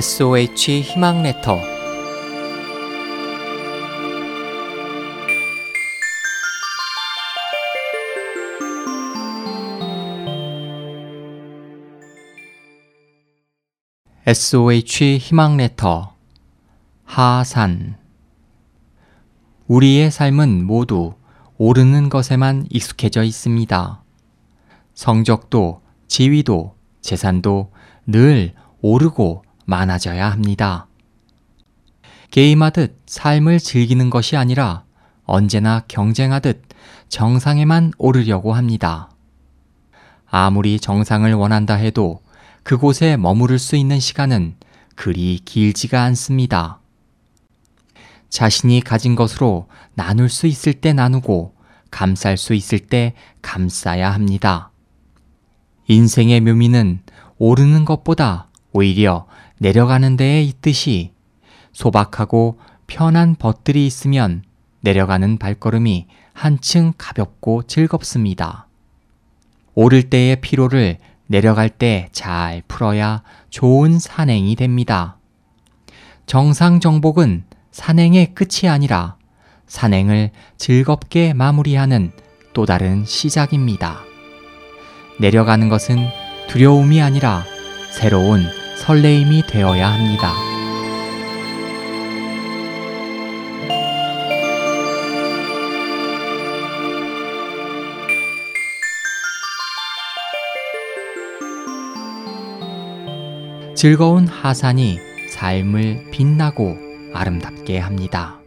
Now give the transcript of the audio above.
SOH 희망 레터. SOH 희망 레터. 하산. 우리의 삶은 모두 오르는 것에만 익숙해져 있습니다. 성적도 지위도 재산도 늘 오르고 많아져야 합니다. 게임하듯 삶을 즐기는 것이 아니라 언제나 경쟁하듯 정상에만 오르려고 합니다. 아무리 정상을 원한다 해도 그곳에 머무를 수 있는 시간은 그리 길지가 않습니다. 자신이 가진 것으로 나눌 수 있을 때 나누고 감쌀 수 있을 때 감싸야 합니다. 인생의 묘미는 오르는 것보다 오히려 내려가는 데에 있듯이 소박하고 편한 벗들이 있으면 내려가는 발걸음이 한층 가볍고 즐겁습니다. 오를 때의 피로를 내려갈 때 잘 풀어야 좋은 산행이 됩니다. 정상 정복은 산행의 끝이 아니라 산행을 즐겁게 마무리하는 또 다른 시작입니다. 내려가는 것은 두려움이 아니라 새로운 설레임이 되어야 합니다. 즐거운 하산이 삶을 빛나고 아름답게 합니다.